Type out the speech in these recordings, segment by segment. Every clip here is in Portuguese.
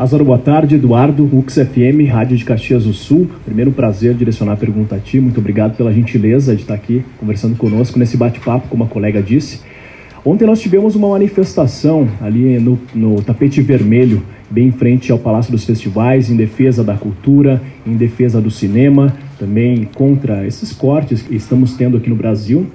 Lázaro, boa tarde. Eduardo, UX FM, Rádio de Caxias do Sul. Primeiro prazer direcionar a pergunta a ti. Muito obrigado pela gentileza de estar aqui conversando conosco nesse bate-papo, como a colega disse. Ontem nós tivemos uma manifestação ali no, no tapete vermelho, bem em frente ao Palácio dos Festivais, em defesa da cultura, em defesa do cinema, também contra esses cortes que estamos tendo aqui no Brasil.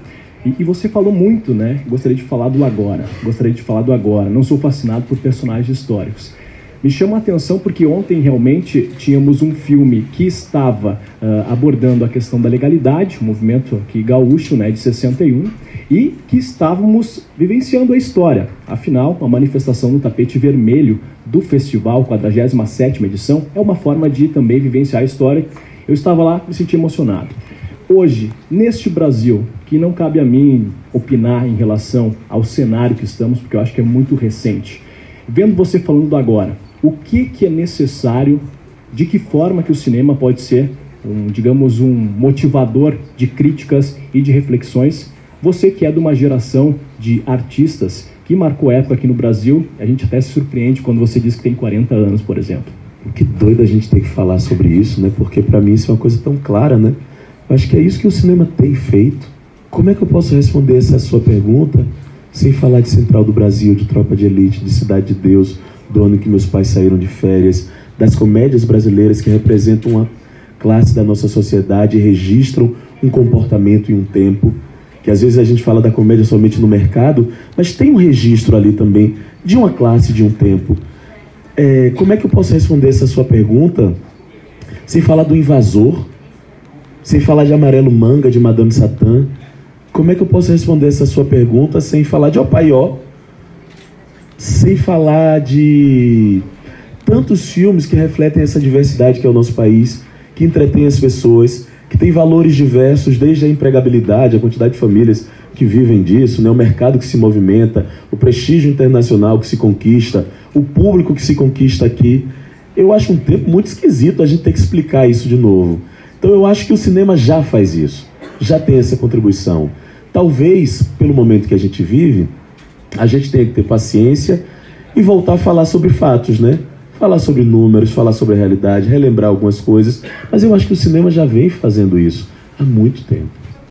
E, e, você falou muito, né? Gostaria de falar do agora. Gostaria de falar do agora. Não sou fascinado por personagens históricos. Me chama a atenção porque ontem realmente tínhamos um filme que estava uh, abordando a questão da legalidade, um movimento aqui gaúcho, né, de 61, e que estávamos vivenciando a história. Afinal, a manifestação no tapete vermelho do festival, 47ª edição, é uma forma de também vivenciar a história. Eu estava lá, me senti emocionado. Hoje, neste Brasil, que não cabe a mim opinar em relação ao cenário que estamos, porque eu acho que é muito recente. Vendo você falando do agora, o que, que é necessário, de que forma que o cinema pode ser, um, digamos, um motivador de críticas e de reflexões. Você que é de uma geração de artistas que marcou época aqui no Brasil, a gente até se surpreende quando você diz que tem 40 anos, por exemplo. Que doido a gente ter que falar sobre isso, né? Porque para mim isso é uma coisa tão clara, né? Eu acho que é isso que o cinema tem feito. Como é que eu posso responder essa sua pergunta sem falar de Central do Brasil, de Tropa de Elite, de Cidade de Deus, do ano que meus pais saíram de férias, das comédias brasileiras que representam uma classe da nossa sociedade e registram um comportamento e um tempo. Que às vezes a gente fala da comédia somente no mercado, mas tem um registro ali também de uma classe, de um tempo. É, como é que eu posso responder essa sua pergunta sem falar do invasor, sem falar de Amarelo Manga, de Madame Satã? Como é que eu posso responder essa sua pergunta sem falar de Opaió, sem falar de tantos filmes que refletem essa diversidade que é o nosso país, que entretém as pessoas, que tem valores diversos, desde a empregabilidade, a quantidade de famílias que vivem disso, né? o mercado que se movimenta, o prestígio internacional que se conquista, o público que se conquista aqui. Eu acho um tempo muito esquisito a gente ter que explicar isso de novo. Então eu acho que o cinema já faz isso, já tem essa contribuição. Talvez, pelo momento que a gente vive, a gente tem que ter paciência e voltar a falar sobre fatos, né? Falar sobre números, falar sobre a realidade, relembrar algumas coisas. Mas eu acho que o cinema já vem fazendo isso há muito tempo.